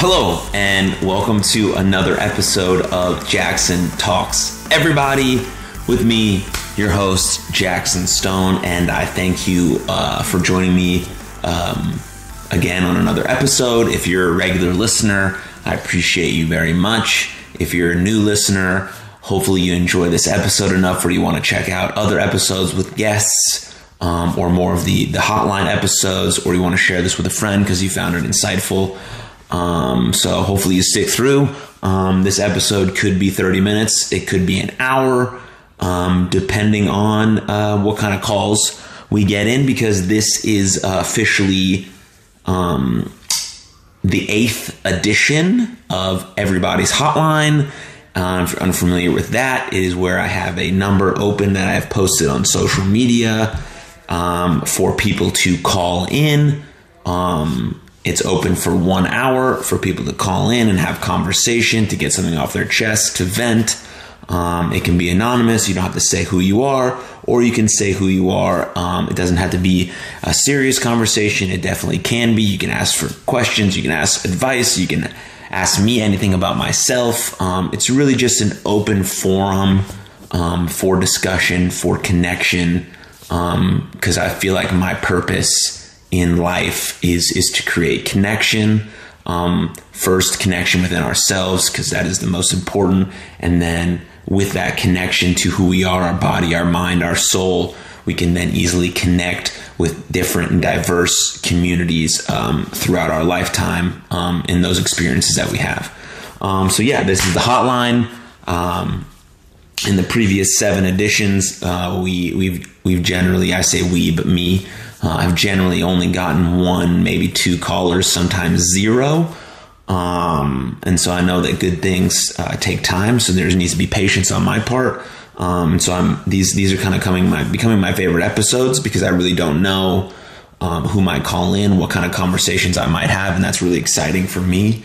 Hello, and welcome to another episode of Jackson Talks. Everybody, with me, your host, Jackson Stone, and I thank you uh, for joining me um, again on another episode. If you're a regular listener, I appreciate you very much. If you're a new listener, hopefully you enjoy this episode enough where you want to check out other episodes with guests. Um, or more of the the hotline episodes, or you want to share this with a friend because you found it insightful. Um, so hopefully you stick through. Um, this episode could be 30 minutes, it could be an hour, um, depending on uh, what kind of calls we get in, because this is uh, officially um, the eighth edition of Everybody's Hotline. Uh, if you're unfamiliar with that, it is where I have a number open that I've posted on social media um, for people to call in. Um, it's open for one hour for people to call in and have conversation, to get something off their chest, to vent. Um, it can be anonymous. You don't have to say who you are, or you can say who you are. Um, it doesn't have to be a serious conversation. It definitely can be. You can ask for questions. You can ask advice. You can ask me anything about myself. Um, it's really just an open forum um, for discussion, for connection because um, I feel like my purpose in life is is to create connection. Um, first, connection within ourselves because that is the most important, and then with that connection to who we are, our body, our mind, our soul, we can then easily connect with different and diverse communities um, throughout our lifetime um, in those experiences that we have. Um, so yeah, this is the hotline. Um, in the previous seven editions, uh, we we've we've generally I say we but me uh, I've generally only gotten one maybe two callers, sometimes zero. Um, and so I know that good things uh, take time, so there needs to be patience on my part. Um, so I'm these these are kind of coming my becoming my favorite episodes because I really don't know um, who might call in, what kind of conversations I might have, and that's really exciting for me.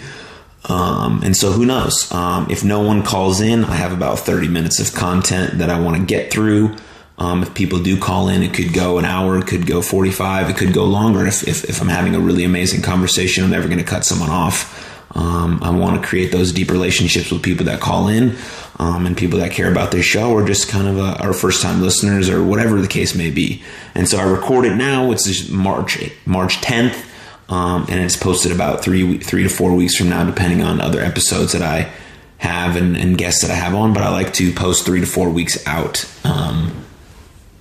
Um, and so who knows? Um, if no one calls in, I have about 30 minutes of content that I want to get through. Um, if people do call in, it could go an hour, it could go 45, it could go longer. If, if, if I'm having a really amazing conversation, I'm never going to cut someone off. Um, I want to create those deep relationships with people that call in um, and people that care about this show or just kind of uh, our first time listeners or whatever the case may be. And so I record it now. It's March March 10th. Um, and it's posted about three three to four weeks from now, depending on other episodes that I have and, and guests that I have on. But I like to post three to four weeks out, um,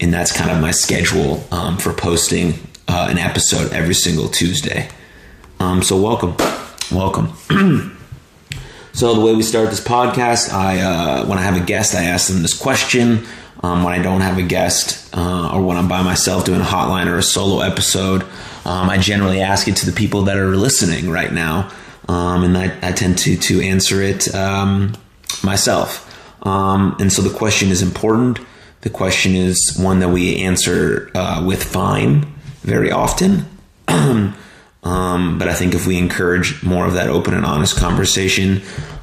and that's kind of my schedule um, for posting uh, an episode every single Tuesday. Um, so welcome, welcome. so the way we start this podcast, I uh, when I have a guest, I ask them this question. Um, when I don't have a guest, uh, or when I'm by myself doing a hotline or a solo episode, um, I generally ask it to the people that are listening right now, um, and I, I, tend to to answer it um, myself. And so the question is important. The question is one that we answer uh, with fine very often. Um, but I think if we encourage more of that open and honest conversation,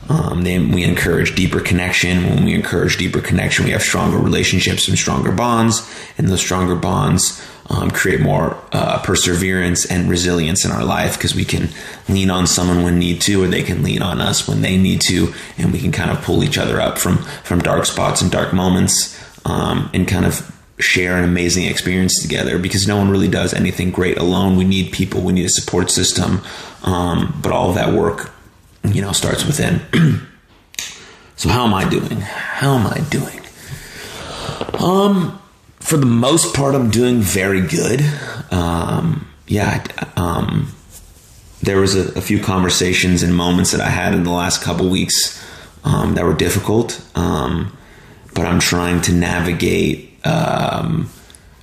um, then we encourage deeper connection. When we encourage deeper connection, we have stronger relationships and stronger bonds, and those stronger bonds um, create more uh, perseverance and resilience in our life because we can lean on someone when need to, or they can lean on us when they need to, and we can kind of pull each other up from from dark spots and dark moments, um, and kind of share an amazing experience together. Because no one really does anything great alone. We need people. We need a support system. Um, but all of that work, you know, starts within. so how am I doing? How am I doing? Um for the most part, I'm doing very good. Um, yeah, um, there was a, a, few conversations and moments that I had in the last couple weeks um, that were difficult, um, but I'm trying to navigate, um,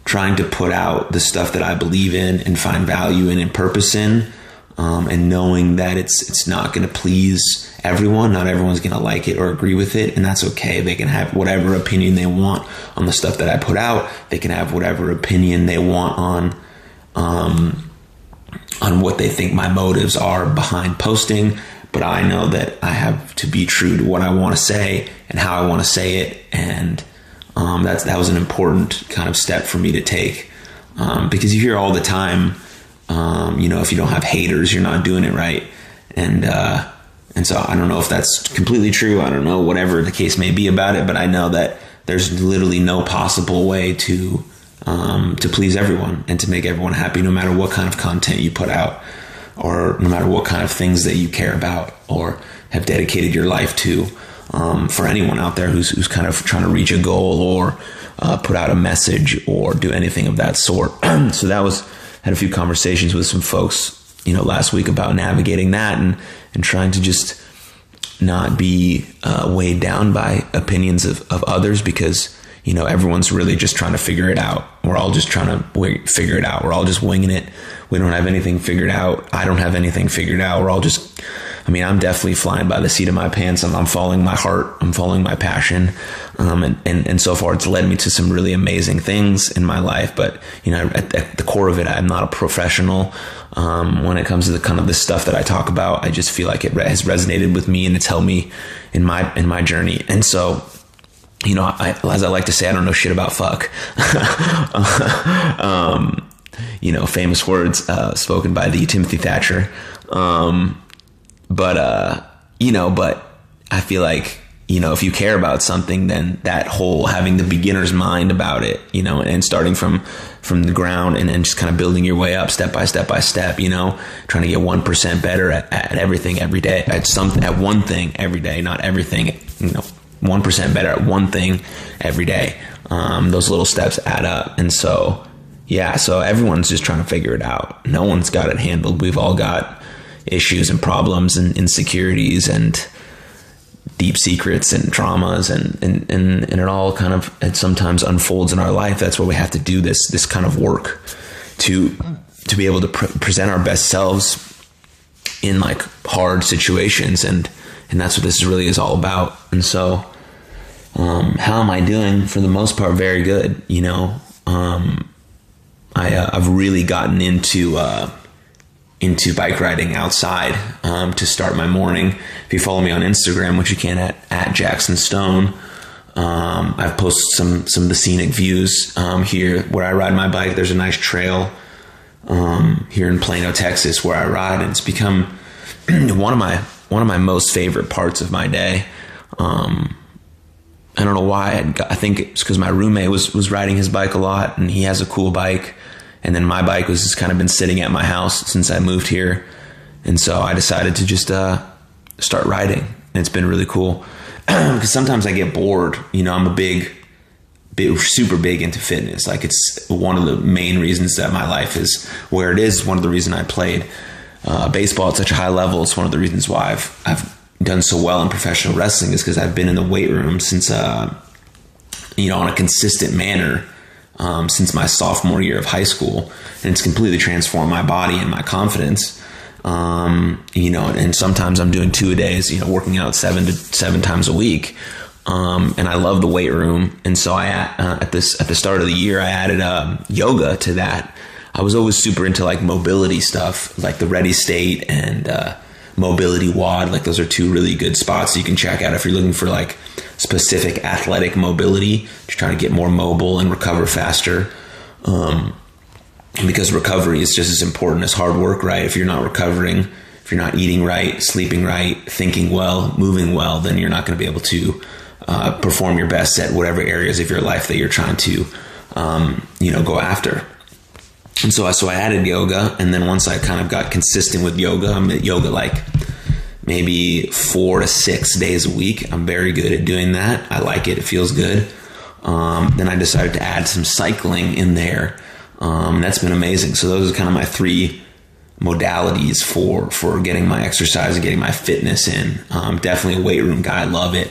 trying to put out the stuff that I believe in and find value in and purpose in um, and knowing that it's it's not going to please everyone. Not everyone's going to like it or agree with it, and that's okay. They can have whatever opinion they want on the stuff that I put out. They can have whatever opinion they want on um, on what they think my motives are behind posting. But I know that I have to be true to what I want to say and how I want to say it, and um, that's that was an important kind of step for me to take um, because you hear all the time um, you know, if you don't have haters, you're not doing it right. and uh, and so I don't know if that's completely true. I don't know whatever the case may be about it, but I know that there's literally no possible way to um, to please everyone and to make everyone happy, no matter what kind of content you put out, or no matter what kind of things that you care about or have dedicated your life to. Um, for anyone out there who's who's kind of trying to reach a goal or uh, put out a message or do anything of that sort. so that was had a few conversations with some folks, you know, last week about navigating that and and trying to just not be uh, weighed down by opinions of, of others because you know everyone's really just trying to figure it out. We're all just trying to figure it out. We're all just winging it. We don't have anything figured out. I don't have anything figured out. We're all just i mean i'm definitely flying by the seat of my pants. I'm, I'm following my heart. I'm following my passion. Um, and, and, and so far it's led me to some really amazing things in my life. But you know at, at the core of it i'm not a professional. Um, when it comes to the kind of the stuff that i talk about i just feel like it has resonated with me and it's helped me in my in my journey. And so you know, I, as I like to say, I don't know shit about fuck. um, you know, famous words uh, spoken by the Timothy Thatcher. Um, but uh, you know, but I feel like you know, if you care about something, then that whole having the beginner's mind about it, you know, and starting from from the ground and then just kind of building your way up step by step by step, you know, trying to get one percent better at, at everything every day, at something, at one thing every day, not everything, you know, 1% better at one thing every day. Um, those little steps add up. And so, yeah, so everyone's just trying to figure it out. No one's got it handled. We've all got issues and problems and insecurities and deep secrets and traumas and, and, and, and it all kind of it sometimes unfolds in our life. That's why we have to do this, this kind of work to, to be able to pre- present our best selves in like hard situations and, and that's what this really is all about. And so, um, how am I doing? For the most part, very good. You know, um, I uh, I've really gotten into uh, into bike riding outside um, to start my morning. If you follow me on Instagram, which you can at at Jackson Stone. Um, I've posted some some of the scenic views um, here where I ride my bike. There's a nice trail um, here in Plano, Texas, where I ride, and it's become one of my one of my most favorite parts of my day. Um, I don't know why. I think it's because my roommate was was riding his bike a lot, and he has a cool bike. And then my bike was just kind of been sitting at my house since I moved here, and so I decided to just uh, start riding, and it's been really cool. Because sometimes I get bored. You know, I'm a big, big, super big into fitness. Like it's one of the main reasons that my life is where it is. One of the reasons I played uh, baseball at such a high level. It's one of the reasons why I've I've done so well in professional wrestling is because I've been in the weight room since uh, you know on a consistent manner um, since my sophomore year of high school, and it's completely transformed my body and my confidence. Um, you know, and sometimes I'm doing two a days, you know, working out seven to seven times a week. Um, and I love the weight room. And so I, uh, at this, at the start of the year, I added, um, yoga to that. I was always super into like mobility stuff, like the Ready State and uh, Mobility WOD. Like those are two really good spots you can check out if you're looking for like specific athletic mobility, just trying to get more mobile and recover faster. Um, because recovery is just as important as hard work, right? If you're not recovering, if you're not eating right, sleeping right, thinking well, moving well, then you're not going to be able to uh, perform your best at whatever areas of your life that you're trying to, um, you know, go after. And so I so I added yoga, and then once I kind of got consistent with yoga, I'm at yoga like maybe four to six days a week. I'm very good at doing that. I like it; it feels good. Um, then I decided to add some cycling in there. Um, that's been amazing. So those are kind of my three modalities for for getting my exercise and getting my fitness in. Um, definitely a weight room guy. I love it.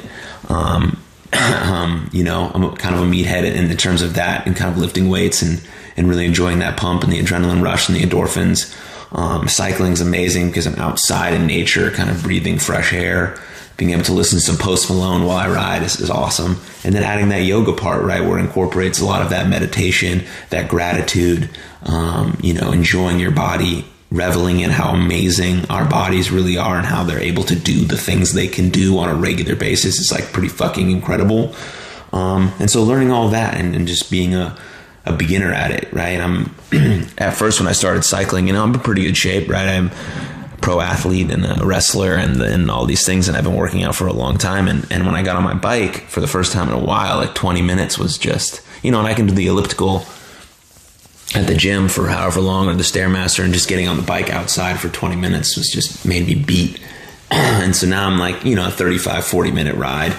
Um, um, you know, I'm kind of a meathead in, in terms of that and kind of lifting weights and and really enjoying that pump and the adrenaline rush and the endorphins. Um, cycling is amazing because I'm outside in nature, kind of breathing fresh air. Being able to listen to some Post Malone while I ride is, is awesome. And then adding that yoga part, right, where it incorporates a lot of that meditation, that gratitude, um, you know, enjoying your body, reveling in how amazing our bodies really are and how they're able to do the things they can do on a regular basis is like pretty fucking incredible. Um, and so learning all that and, and just being a, a beginner at it, right? I'm at first when I started cycling, you know, I'm in pretty good shape, right? I'm a pro athlete and a wrestler and, and all these things. And I've been working out for a long time. And, and when I got on my bike for the first time in a while, like 20 minutes was just, you know, and I can do the elliptical at the gym for however long or the stairmaster and just getting on the bike outside for 20 minutes was just made me beat and so now i'm like you know a 35 40 minute ride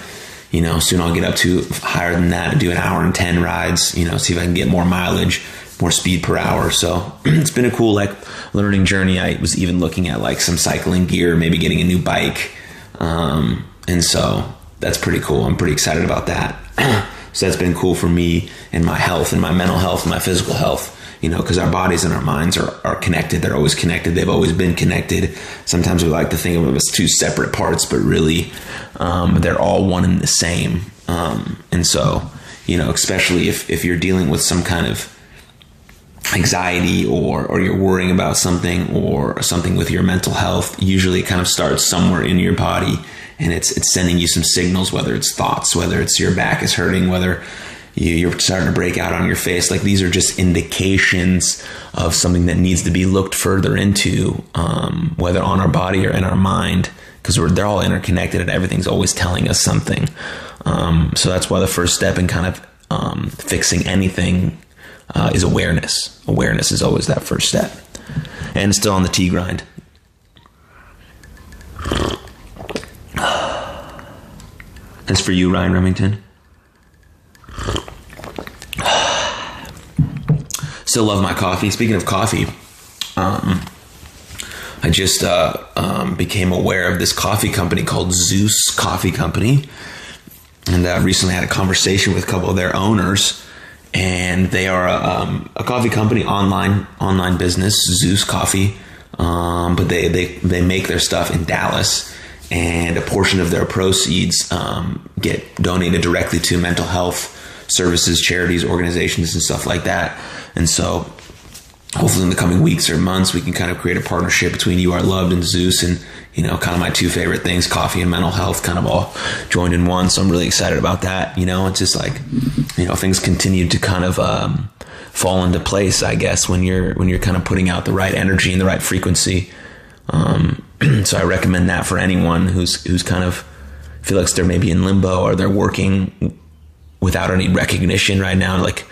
you know soon i'll get up to higher than that and do an hour and 10 rides you know see if i can get more mileage more speed per hour. So it's been a cool like learning journey. I was even looking at like some cycling gear maybe getting a new bike. Um, and so that's pretty cool. I'm pretty excited about that. So that's been cool for me and my health and my mental health and my physical health you know, because our bodies and our minds are, are connected. They're always connected. They've always been connected. Sometimes we like to think of them as two separate parts, but really, um, they're all one and the same. Um, and so, you know, especially if, if you're dealing with some kind of anxiety or, or you're worrying about something or something with your mental health, usually it kind of starts somewhere in your body and it's, it's sending you some signals, whether it's thoughts, whether it's your back is hurting, whether you're starting to break out on your face. Like these are just indications of something that needs to be looked further into, um, whether on our body or in our mind, because they're all interconnected and everything's always telling us something. Um, so that's why the first step in kind of um, fixing anything uh, is awareness. Awareness is always that first step. And still on the T grind. As for you, Ryan Remington. Still love my coffee. Speaking of coffee, um, I just uh, um, became aware of this coffee company called Zeus Coffee Company, and I uh, recently had a conversation with a couple of their owners. And they are a, um, a coffee company, online online business, Zeus Coffee. Um, but they, they they make their stuff in Dallas, and a portion of their proceeds um, get donated directly to mental health services, charities, organizations, and stuff like that. And so, hopefully, in the coming weeks or months, we can kind of create a partnership between You Are Loved and Zeus, and you know, kind of my two favorite things, coffee and mental health, kind of all joined in one. So I'm really excited about that. You know, it's just like, you know, things continue to kind of um, fall into place. I guess when you're when you're kind of putting out the right energy and the right frequency. Um, so I recommend that for anyone who's who's kind of feel like they're maybe in limbo or they're working without any recognition right now. Like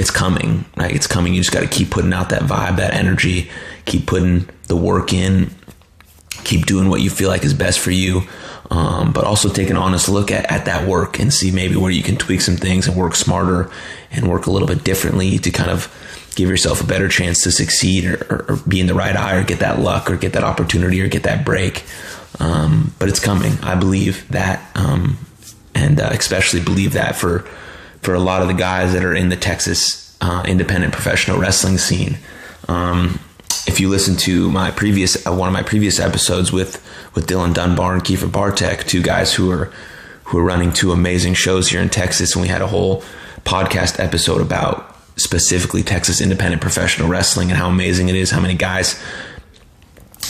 it's coming, right? It's coming. You just got to keep putting out that vibe, that energy, keep putting the work in, keep doing what you feel like is best for you. Um, but also take an honest look at, at that work and see maybe where you can tweak some things and work smarter and work a little bit differently to kind of give yourself a better chance to succeed or, or, or be in the right eye or get that luck or get that opportunity or get that break. Um, but it's coming. I believe that. Um, and uh, especially believe that for for a lot of the guys that are in the Texas uh, independent professional wrestling scene. Um, if you listen to my previous uh, one of my previous episodes with with Dylan Dunbar and Kiefer Bartek, two guys who are who are running two amazing shows here in Texas, and we had a whole podcast episode about specifically Texas independent professional wrestling and how amazing it is, how many guys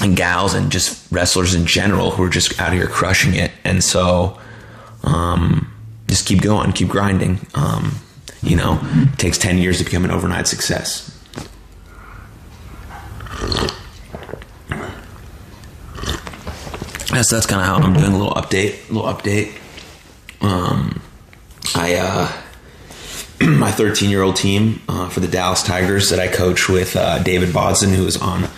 and gals and just wrestlers in general who are just out here crushing it. And so um, just keep going, keep grinding. Um, you know, it takes 10 years to become an overnight success. So that's kind of how I'm doing a little update, a little update. Um, I, uh, my 13 year old team uh, for the Dallas Tigers that I coach with uh, David Bodson, who was on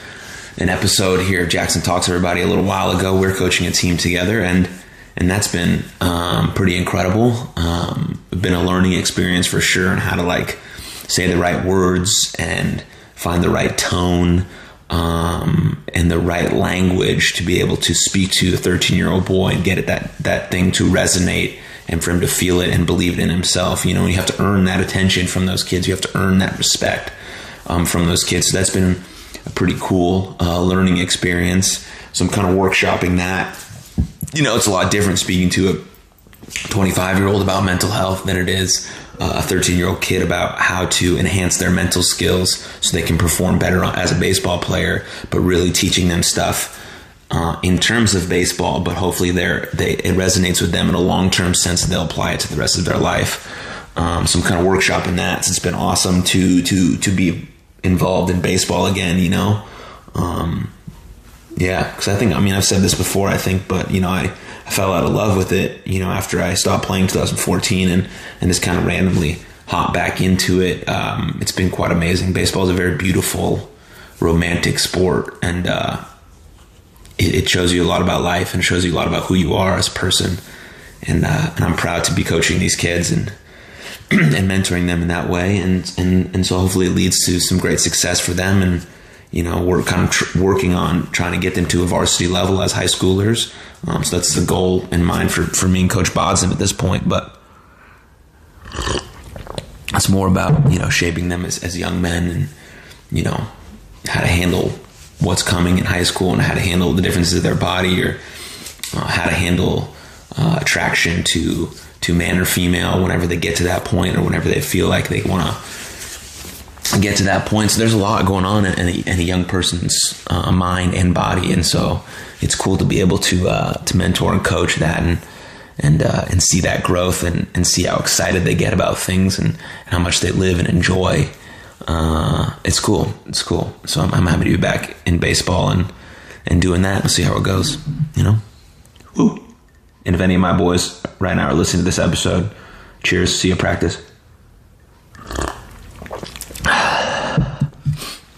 an episode here of Jackson Talks Everybody a little while ago. We're coaching a team together, and and that's been um, pretty incredible. Um, been a learning experience for sure, and how to like say the right words and find the right tone um, and the right language to be able to speak to a 13 year old boy and get it, that that thing to resonate and for him to feel it and believe it in himself. You know, you have to earn that attention from those kids. You have to earn that respect um, from those kids. So that's been a pretty cool uh, learning experience. So I'm kind of workshopping that you know, it's a lot different speaking to a 25 year old about mental health than it is uh, a 13 year old kid about how to enhance their mental skills so they can perform better as a baseball player, but really teaching them stuff. Uh, in terms of baseball, but hopefully they're, they, it resonates with them in a long term sense they'll apply it to the rest of their life. Um, so I'm kind of workshop in that. So it's been awesome to to to be involved in baseball again. You know, um, Yeah, because I think I mean I've said this before. I think, but you know, I, I fell out of love with it. You know, after I stopped playing 2014 and and just kind of randomly hopped back into it. Um, it's been quite amazing. Baseball is a very beautiful, romantic sport, and uh, it, it, shows you a lot about life and shows you a lot about who you are as a person. And uh, and I'm proud to be coaching these kids and and mentoring them in that way. And and and so hopefully it leads to some great success for them and you know, we're kind of tr- working on trying to get them to a varsity level as high schoolers. Um, so that's the goal in mind for, for me and Coach Bodzim at this point. But it's more about, you know, shaping them as, as young men and, you know, how to handle what's coming in high school and how to handle the differences of their body or uh, how to handle uh, attraction to to man or female whenever they get to that point or whenever they feel like they want to get to that point. So there's a lot going on in, a, in a young person's uh, mind and body, and so it's cool to be able to uh, to mentor and coach that and and uh, and see that growth and, and see how excited they get about things and, and how much they live and enjoy. Uh, it's cool. It's cool. So I'm, I'm, happy to be back in baseball and and doing that. We'll see how it goes. You know. Woo. And if any of my boys right now are listening to this episode, cheers. See you practice.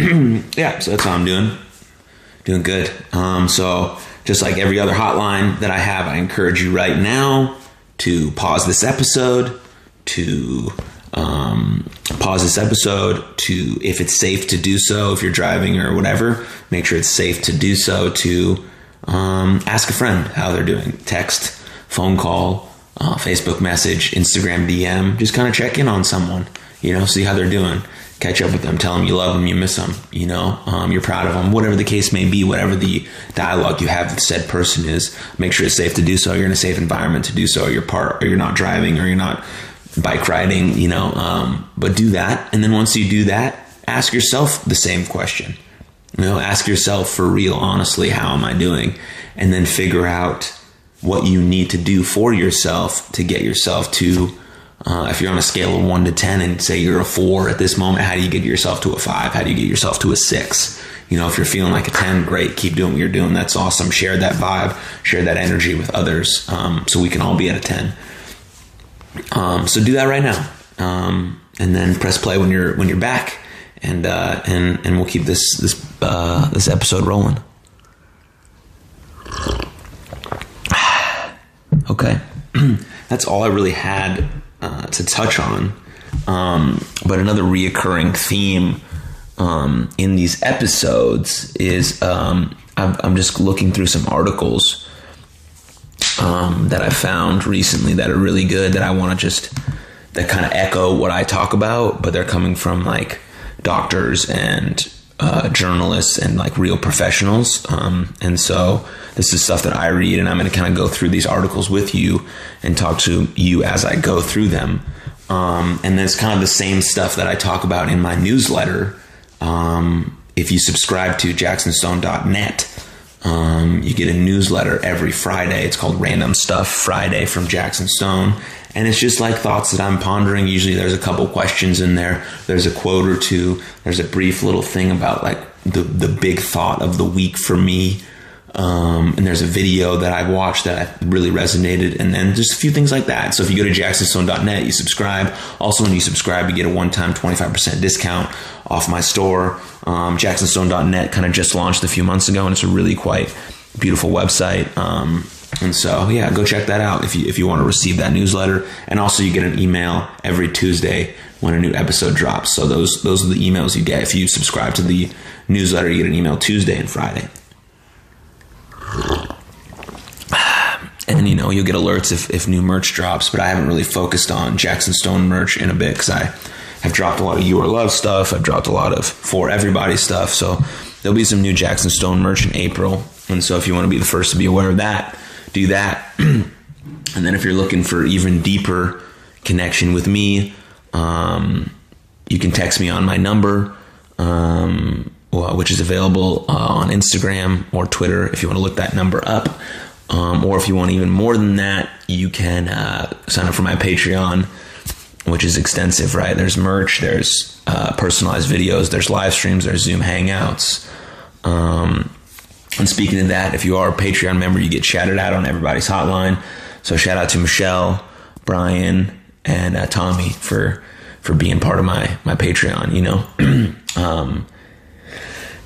yeah, so that's how I'm doing. Doing good. Um, so just like every other hotline that I have, I encourage you right now to pause this episode, to um, pause this episode, to if it's safe to do so, if you're driving or whatever, make sure it's safe to do so. To um, ask a friend how they're doing, text, phone call, uh, Facebook message, Instagram DM, just kind of check in on someone, you know, see how they're doing catch up with them, tell them you love them, you miss them, you know, um, you're proud of them, whatever the case may be, whatever the dialogue you have with said person is, make sure it's safe to do so. You're in a safe environment to do so. You're part, or you're not driving, or you're not bike riding, you know. Um, but do that, and then once you do that, ask yourself the same question. You know, ask yourself for real, honestly, how am I doing, and then figure out what you need to do for yourself to get yourself to uh, if you're on a scale of one to 10 and say you're a four at this moment, how do you get yourself to a five? How do you get yourself to a six? You know, if you're feeling like a 10, great, keep doing what you're doing. That's awesome. Share that vibe, share that energy with others um, so we can all be at a 10. Um, so do that right now. Um, and then press play when you're when you're back and uh, and and we'll keep this this uh, this episode rolling. okay. That's all I really had uh, to touch on. Um, but another reoccurring theme um, in these episodes is um, I'm, I'm, just looking through some articles um, that I found recently that are really good that I want to just that kind of echo what I talk about, but they're coming from like doctors and uh, journalists and like real professionals. Um, and so this is stuff that I read, and I'm going to kind of go through these articles with you and talk to you as I go through them. Um, and then it's kind of the same stuff that I talk about in my newsletter. Um, if you subscribe to jacksonstone.net, um, you get a newsletter every Friday. It's called Random Stuff Friday from Jackson Stone. And it's just like thoughts that I'm pondering. Usually there's a couple questions in there. There's a quote or two. There's a brief little thing about like the, the big thought of the week for me. Um, and there's a video that I've watched that really resonated, and then just a few things like that. So if you go to jacksonstone.net, you subscribe. Also, when you subscribe, you get a one-time 25% discount off my store. Um, jacksonstone.net kind of just launched a few months ago, and it's a really quite beautiful website. Um, and so, yeah, go check that out if you if you want to receive that newsletter. And also, you get an email every Tuesday when a new episode drops. So those those are the emails you get if you subscribe to the newsletter. You get an email Tuesday and Friday. and you know you'll get alerts if, if new merch drops but i haven't really focused on jackson stone merch in a bit because i have dropped a lot of you are love stuff i've dropped a lot of for everybody stuff so there'll be some new jackson stone merch in april and so if you want to be the first to be aware of that do that and then if you're looking for even deeper connection with me um, you can text me on my number um, which is available uh, on instagram or twitter if you want to look that number up um, or if you want even more than that, you can uh, sign up for my Patreon, which is extensive, right? There's merch, there's uh, personalized videos, there's live streams, there's Zoom Hangouts. Um, And speaking of that, if you are a Patreon member, you get shouted out on everybody's hotline. So shout out to Michelle, Brian, and uh, Tommy for for being part of my my Patreon. You know, um,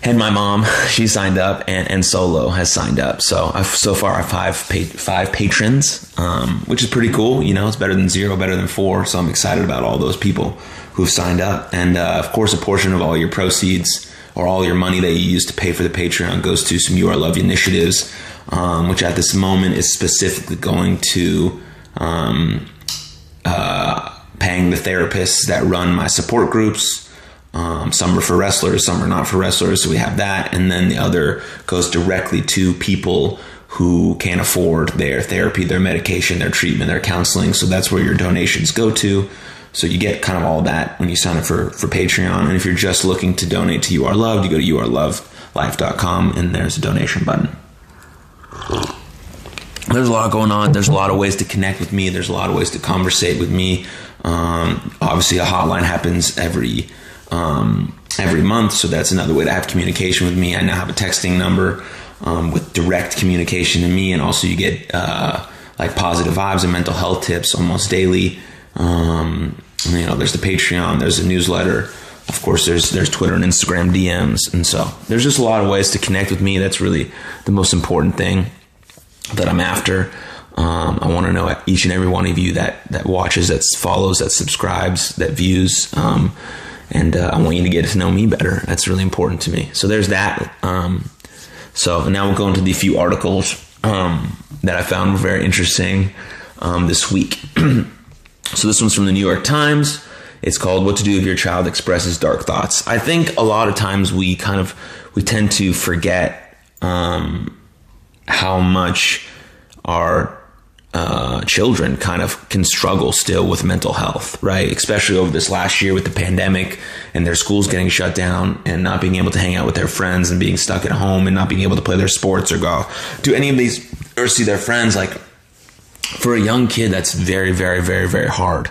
and my mom she signed up, and, and Solo has signed up. So I've, so far I have five pa- five patrons, um, which is pretty cool. You know, it's better than zero, better than four. So I'm excited about all those people who've signed up, and uh, of course, a portion of all your proceeds or all your money that you use to pay for the Patreon goes to some You Are Love initiatives, um, which at this moment is specifically going to um, uh, paying the therapists that run my support groups. Um, some are for wrestlers, some are not for wrestlers, so we have that. And then the other goes directly to people who can't afford their therapy, their medication, their treatment, their counseling. So that's where your donations go to. So you get kind of all that when you sign up for, for Patreon. And if you're just looking to donate to You Are Loved, you go to youarelovelife.com and there's a donation button. There's a lot going on. There's a lot of ways to connect with me. There's a lot of ways to conversate with me. Um, obviously, a hotline happens every um, every month, so that's another way to have communication with me. I now have a texting number um, with direct communication to me, and also you get uh, like positive vibes and mental health tips almost daily. Um, you know, there's the Patreon, there's the newsletter. Of course, there's there's Twitter and Instagram DMs, and so there's just a lot of ways to connect with me. That's really the most important thing that I'm after. Um, I want to know each and every one of you that that watches, that follows, that subscribes, that views, um, and uh, I want you to get to know me better. That's really important to me. So there's that. Um, so now we'll go into the few articles um, that I found very interesting um, this week. So this one's from the New York Times. It's called "What to Do If Your Child Expresses Dark Thoughts." I think a lot of times we kind of we tend to forget um, how much our uh, children kind of can struggle still with mental health, right? Especially over this last year with the pandemic and their schools getting shut down and not being able to hang out with their friends and being stuck at home and not being able to play their sports or go do any of these or see their friends like for a young kid, that's very, very, very, very hard.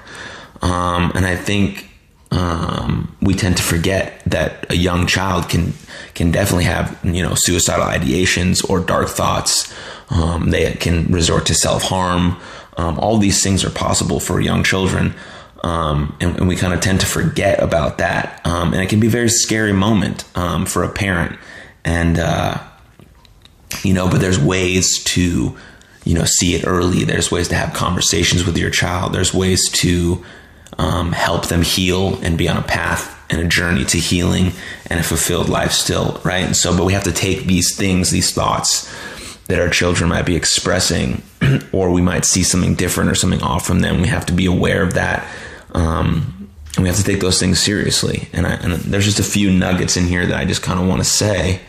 Um, and I think um, we tend to forget that a young child can can definitely have you know suicidal ideations or dark thoughts. Um, they can resort to self harm. Um, all these things are possible for young children. Um, and, and, we kind of tend to forget about that. Um, and it can be a very scary moment for a parent. And, uh, you know, but there's ways to you know see it early. There's ways to have conversations with your child. There's ways to um, help them heal and be on a path and a journey to healing and a fulfilled life still right? And so but we have to take these things these thoughts that our children might be expressing or we might see something different or something off from them. We have to be aware of that um, and we have to take those things seriously. And, I, and there's just a few nuggets in here that i just kind of want to say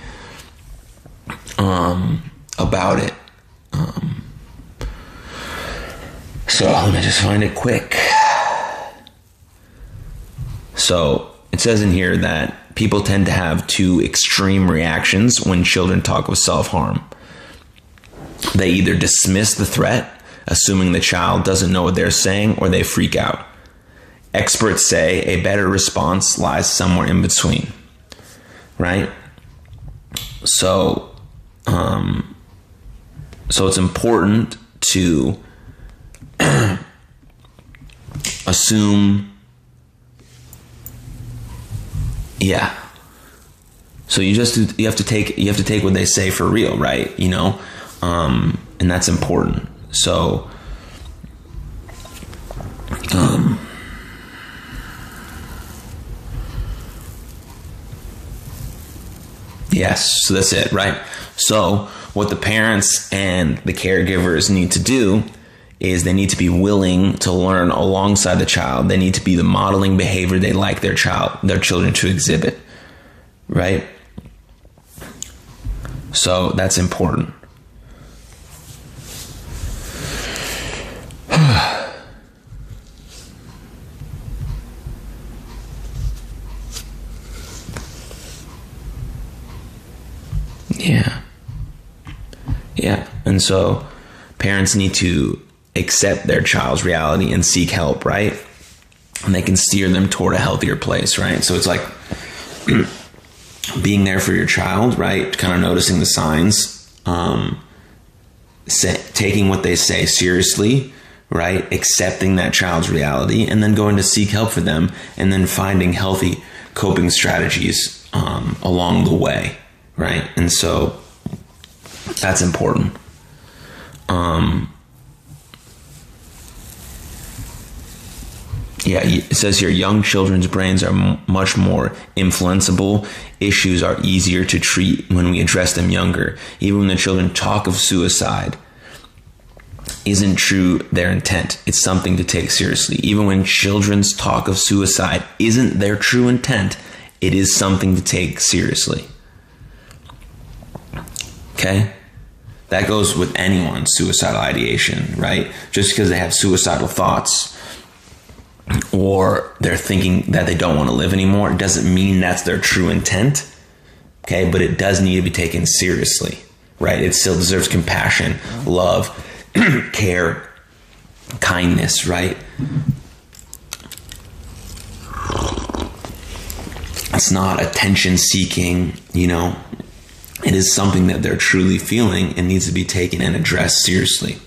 um, about it. Um, so let me just find it quick. So it says in here that people tend to have two extreme reactions when children talk of self harm. They either dismiss the threat, assuming the child doesn't know what they're saying, or they freak out. Experts say a better response lies somewhere in between. Right? So, um, so it's important to assume. Yeah. So you just you have to take you have to take what they say for real right? You know? Um, and that's important. So um, yes. So that's it right? So what the parents and the caregivers need to do is they need to be willing to learn alongside the child. They need to be the modeling behavior they like their child, their children to exhibit. Right? So that's important. yeah. Yeah. And so parents need to accept their child's reality and seek help, right? And they can steer them toward a healthier place, right? So it's like being there for your child, right? Kind of noticing the signs, um, taking what they say seriously, right? Accepting that child's reality, and then going to seek help for them, and then finding healthy coping strategies um, along the way, right? And so that's important. Yeah, it says here young children's brains are m- much more influenceable. Issues are easier to treat when we address them younger. Even when the children talk of suicide, isn't true their intent. It's something to take seriously. Even when children's talk of suicide isn't their true intent, it is something to take seriously. Okay? That goes with anyone's suicidal ideation, right? Just because they have suicidal thoughts or they're thinking that they don't want to live anymore, doesn't mean that's their true intent. Okay, but it does need to be taken seriously, right? It still deserves compassion, love, care, kindness, right? It's not attention seeking, you know. It is something that they're truly feeling and needs to be taken and addressed seriously,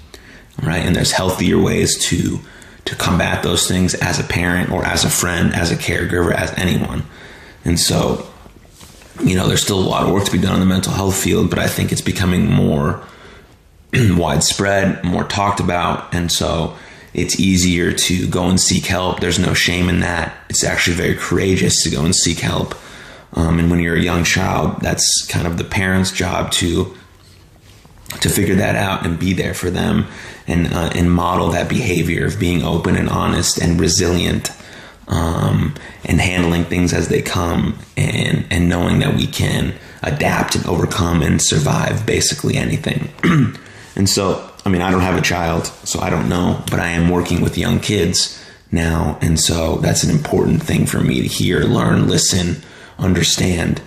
right? And there's healthier ways to to combat those things as a parent or as a friend, as a caregiver, as anyone. And so, you know, there's still a lot of work to be done in the mental health field, but I think it's becoming more widespread, more talked about. And so it's easier to go and seek help. There's no shame in that. It's actually very courageous to go and seek help. Um, and when you're a young child, that's kind of the parent's job to to figure that out and be there for them and uh, and model that behavior of being open and honest and resilient um, and handling things as they come and and knowing that we can adapt and overcome and survive basically anything. and so, I mean, I don't have a child, so I don't know, but I am working with young kids now, and so that's an important thing for me to hear, learn, listen, understand.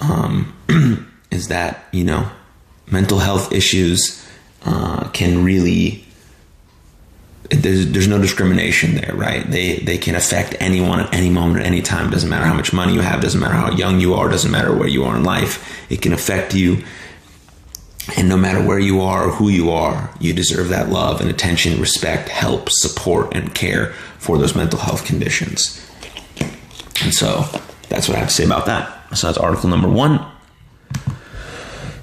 Um, is that you know mental health issues uh, can really there's there's no discrimination there, right? They they can affect anyone at any moment, at any time. Doesn't matter how much money you have, doesn't matter how young you are, doesn't matter where you are in life. It can affect you, and no matter where you are or who you are, you deserve that love and attention, respect, help, support, and care for those mental health conditions. And so that's what I have to say about that. So that's article number one.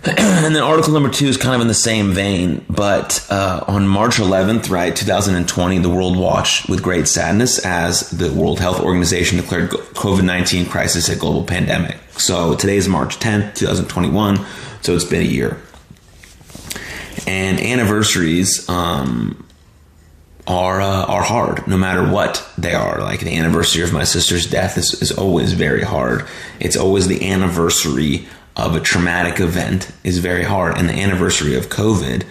and then article number two is kind of in the same vein, but uh, on March 11th, right, 2020, the world watched with great sadness as the World Health Organization declared COVID 19 crisis a global pandemic. So today is March 10th, 2021, so it's been a year. And anniversaries um, are uh, are hard, no matter what they are. Like the anniversary of my sister's death is, is always very hard. It's always the anniversary of a traumatic event is very hard, and the anniversary of COVID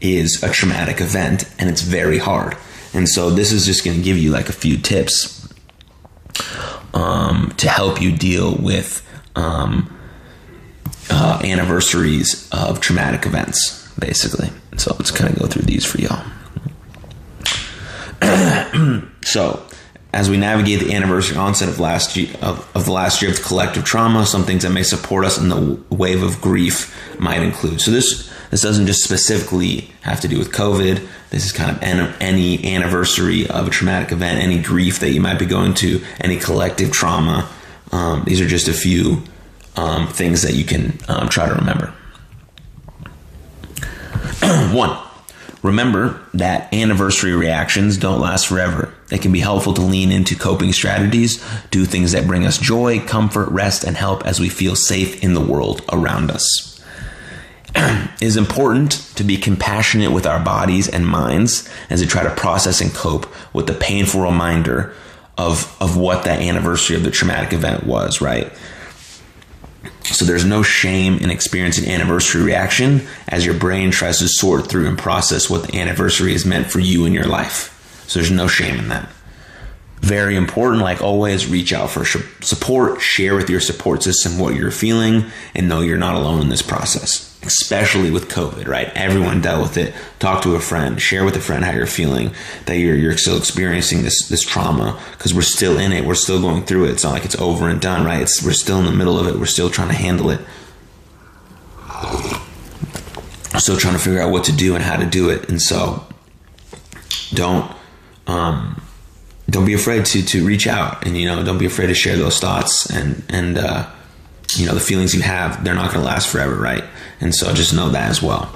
is a traumatic event, and it's very hard. And so, this is just going to give you like a few tips um, to help you deal with um, uh, anniversaries of traumatic events, basically. So, let's kind of go through these for y'all. so, as we navigate the anniversary onset of last year, of, of, the last year of collective trauma, some things that may support us in the wave of grief might include. So this this doesn't just specifically have to do with COVID. This is kind of any, any anniversary of a traumatic event, any grief that you might be going to, any collective trauma. Um, these are just a few um, things that you can um, try to remember. One Remember that anniversary reactions don't last forever. It can be helpful to lean into coping strategies, do things that bring us joy, comfort, rest, and help as we feel safe in the world around us. it is important to be compassionate with our bodies and minds as we try to process and cope with the painful reminder of, of what that anniversary of the traumatic event was, right? So there's no shame in experiencing anniversary reaction as your brain tries to sort through and process what the anniversary has meant for you in your life. So there's no shame in that. Very important, like always, reach out for support, share with your support system what you're feeling, and know you're not alone in this process. especially with COVID, right? Everyone dealt with it. Talk to a friend, share with a friend how you're feeling, that you're you're still experiencing this this trauma because we're still in it. We're still going through it. It's not like it's over and done, right? It's we're still in the middle of it. We're still trying to handle it. Still trying to figure out what to do and how to do it. And so don't um don't be afraid to to reach out and you know don't be afraid to share those thoughts and and uh you know the feelings you have they're not going to last forever right? And so just know that as well.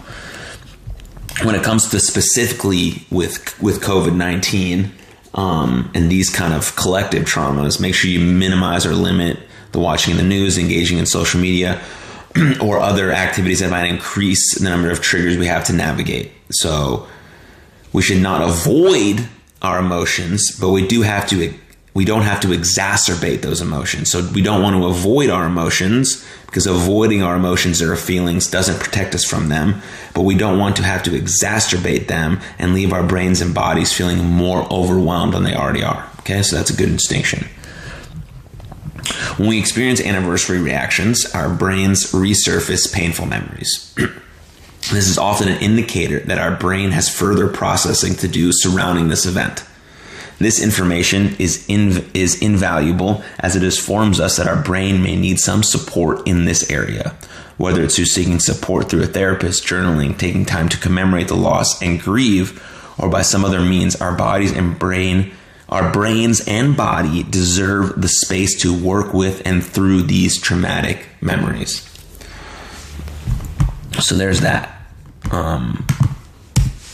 When it comes to specifically with with covid-19 um, and these kind of collective traumas make sure you minimize or limit the watching the news engaging in social media or other activities that might increase the number of triggers we have to navigate. So we should not avoid our emotions but we do have to we don't have to exacerbate those emotions. So we don't want to avoid our emotions because avoiding our emotions or our feelings doesn't protect us from them. But we don't want to have to exacerbate them and leave our brains and bodies feeling more overwhelmed than they already are. Okay, so that's a good distinction. When we experience anniversary reactions, our brains resurface painful memories. this is often an indicator that our brain has further processing to do surrounding this event. This information is is invaluable as it informs us that our brain may need some support in this area. Whether it's through seeking support through a therapist, journaling, taking time to commemorate the loss and grieve, or by some other means, our bodies and brain, our brains and body deserve the space to work with and through these traumatic memories. So there's that. Um,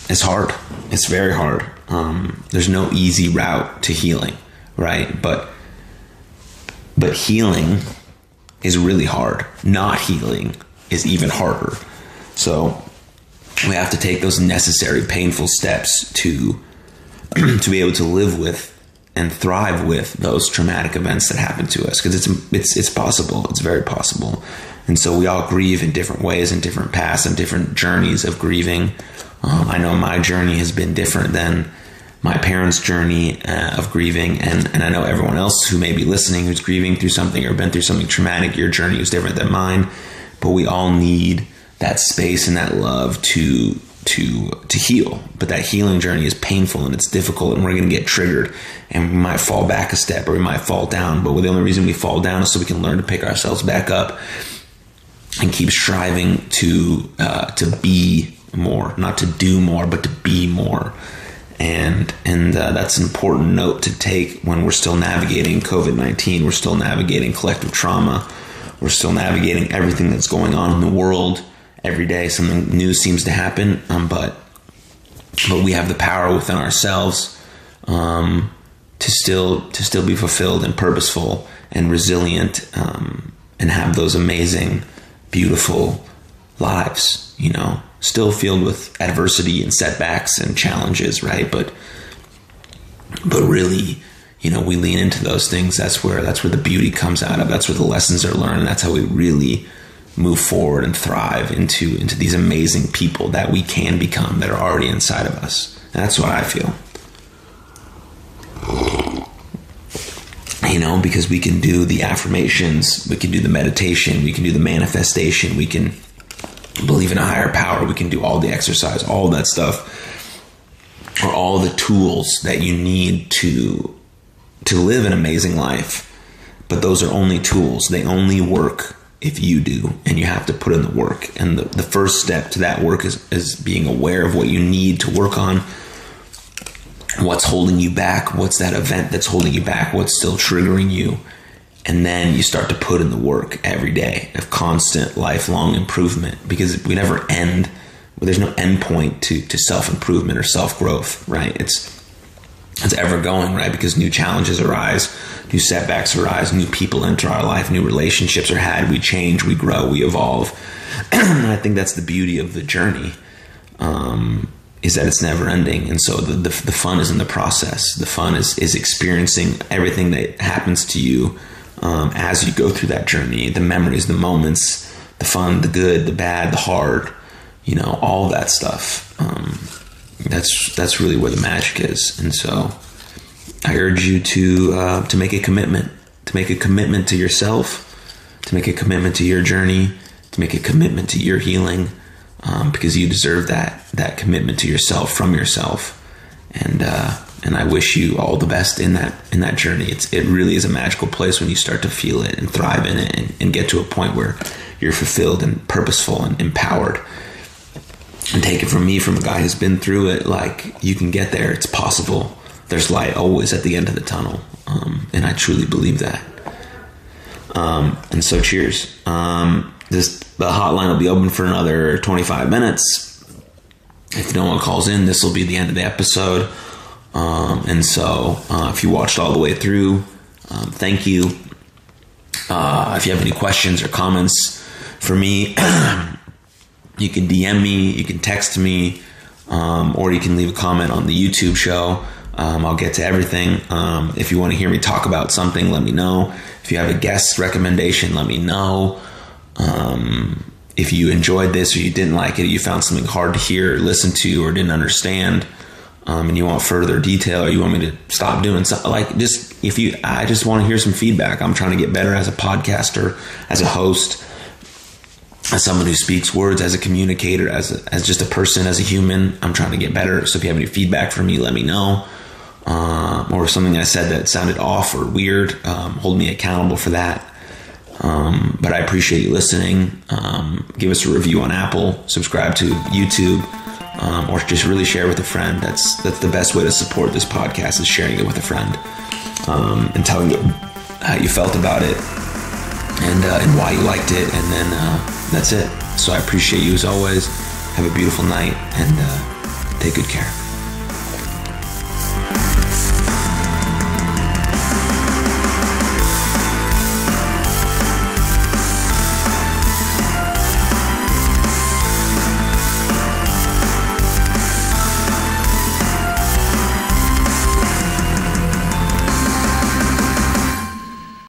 it's hard. It's very hard. Um, there's no easy route to healing, right? But but healing is really hard. Not healing is even harder. So we have to take those necessary painful steps to to be able to live with and thrive with those traumatic events that happen to us because it's it's it's possible. It's very possible. And so we all grieve in different ways and different paths and different journeys of grieving. Um, I know my journey has been different than my parents' journey uh, of grieving, and, and I know everyone else who may be listening who's grieving through something or been through something traumatic, your journey is different than mine, but we all need that space and that love to to to heal. But that healing journey is painful and it's difficult, and we're going to get triggered, and we might fall back a step or we might fall down. But the only reason we fall down is so we can learn to pick ourselves back up and keep striving to uh, to be more, not to do more, but to be more and and uh, that's an important note to take when we're still navigating COVID nineteen. We're still navigating collective trauma. We're still navigating everything that's going on in the world every day. Something new seems to happen, um, but but we have the power within ourselves um, to still to still be fulfilled and purposeful and resilient um, and have those amazing, beautiful lives. You know, still filled with adversity and setbacks and challenges, right? But but really, you know, we lean into those things. That's where that's where the beauty comes out of. That's where the lessons are learned. That's how we really move forward and thrive into into these amazing people that we can become that are already inside of us. And that's what I feel. You know, because we can do the affirmations, we can do the meditation, we can do the manifestation, we can believe in a higher power, we can do all the exercise, all that stuff are all the tools that you need to to live an amazing life. But those are only tools. They only work if you do and you have to put in the work. And the, the first step to that work is, is being aware of what you need to work on. What's holding you back? What's that event that's holding you back? What's still triggering you? and then you start to put in the work every day of constant lifelong improvement because we never end there's no end point to, to self-improvement or self-growth right it's it's ever going right because new challenges arise new setbacks arise new people enter our life new relationships are had we change we grow we evolve and i think that's the beauty of the journey um, is that it's never ending. And so the, the, the fun is in the process. The fun is is experiencing everything that happens to you um, as you go through that journey. The memories, the moments, the fun, the good, the bad, the hard, you know, all that stuff. Um, that's that's really where the magic is, and so I urge you to uh, to make a commitment, to make a commitment to yourself, to make a commitment to your journey, to make a commitment to your healing um, because you deserve that that commitment to yourself from yourself. And uh, and I wish you all the best in that in that journey. It's it really is a magical place when you start to feel it and thrive in it and, and get to a point where you're fulfilled and purposeful and empowered. And take it from me, from a guy who's been through it, like you can get there. It's possible. There's light always at the end of the tunnel, um, and I truly believe that. Um, and so, cheers. Um, this the hotline will be open for another 25 minutes. If no one calls in, this will be the end of the episode. Um, and so, uh, if you watched all the way through, um, thank you. Uh, if you have any questions or comments for me, you can DM me, you can text me, um, or you can leave a comment on the YouTube show. Um, I'll get to everything. Um, if you want to hear me talk about something, let me know. If you have a guest recommendation, let me know. Um, if you enjoyed this or you didn't like it, you found something hard to hear or listen to or didn't understand, um, and you want further detail or you want me to stop doing something like just if you i just want to hear some feedback. I'm trying to get better as a podcaster as a host as someone who speaks words as a communicator as a, as just a person as a human. I'm trying to get better. So if you have any feedback for me let me know. Um, or something i said that sounded off or weird um, hold me accountable for that um, but i appreciate you listening um, give us a review on apple subscribe to youtube um, or just really share with a friend. That's that's the best way to support this podcast is sharing it with a friend um, and telling them how you felt about it and uh, and why you liked it, and then uh, that's it. So I appreciate you as always. Have a beautiful night and uh, take good care.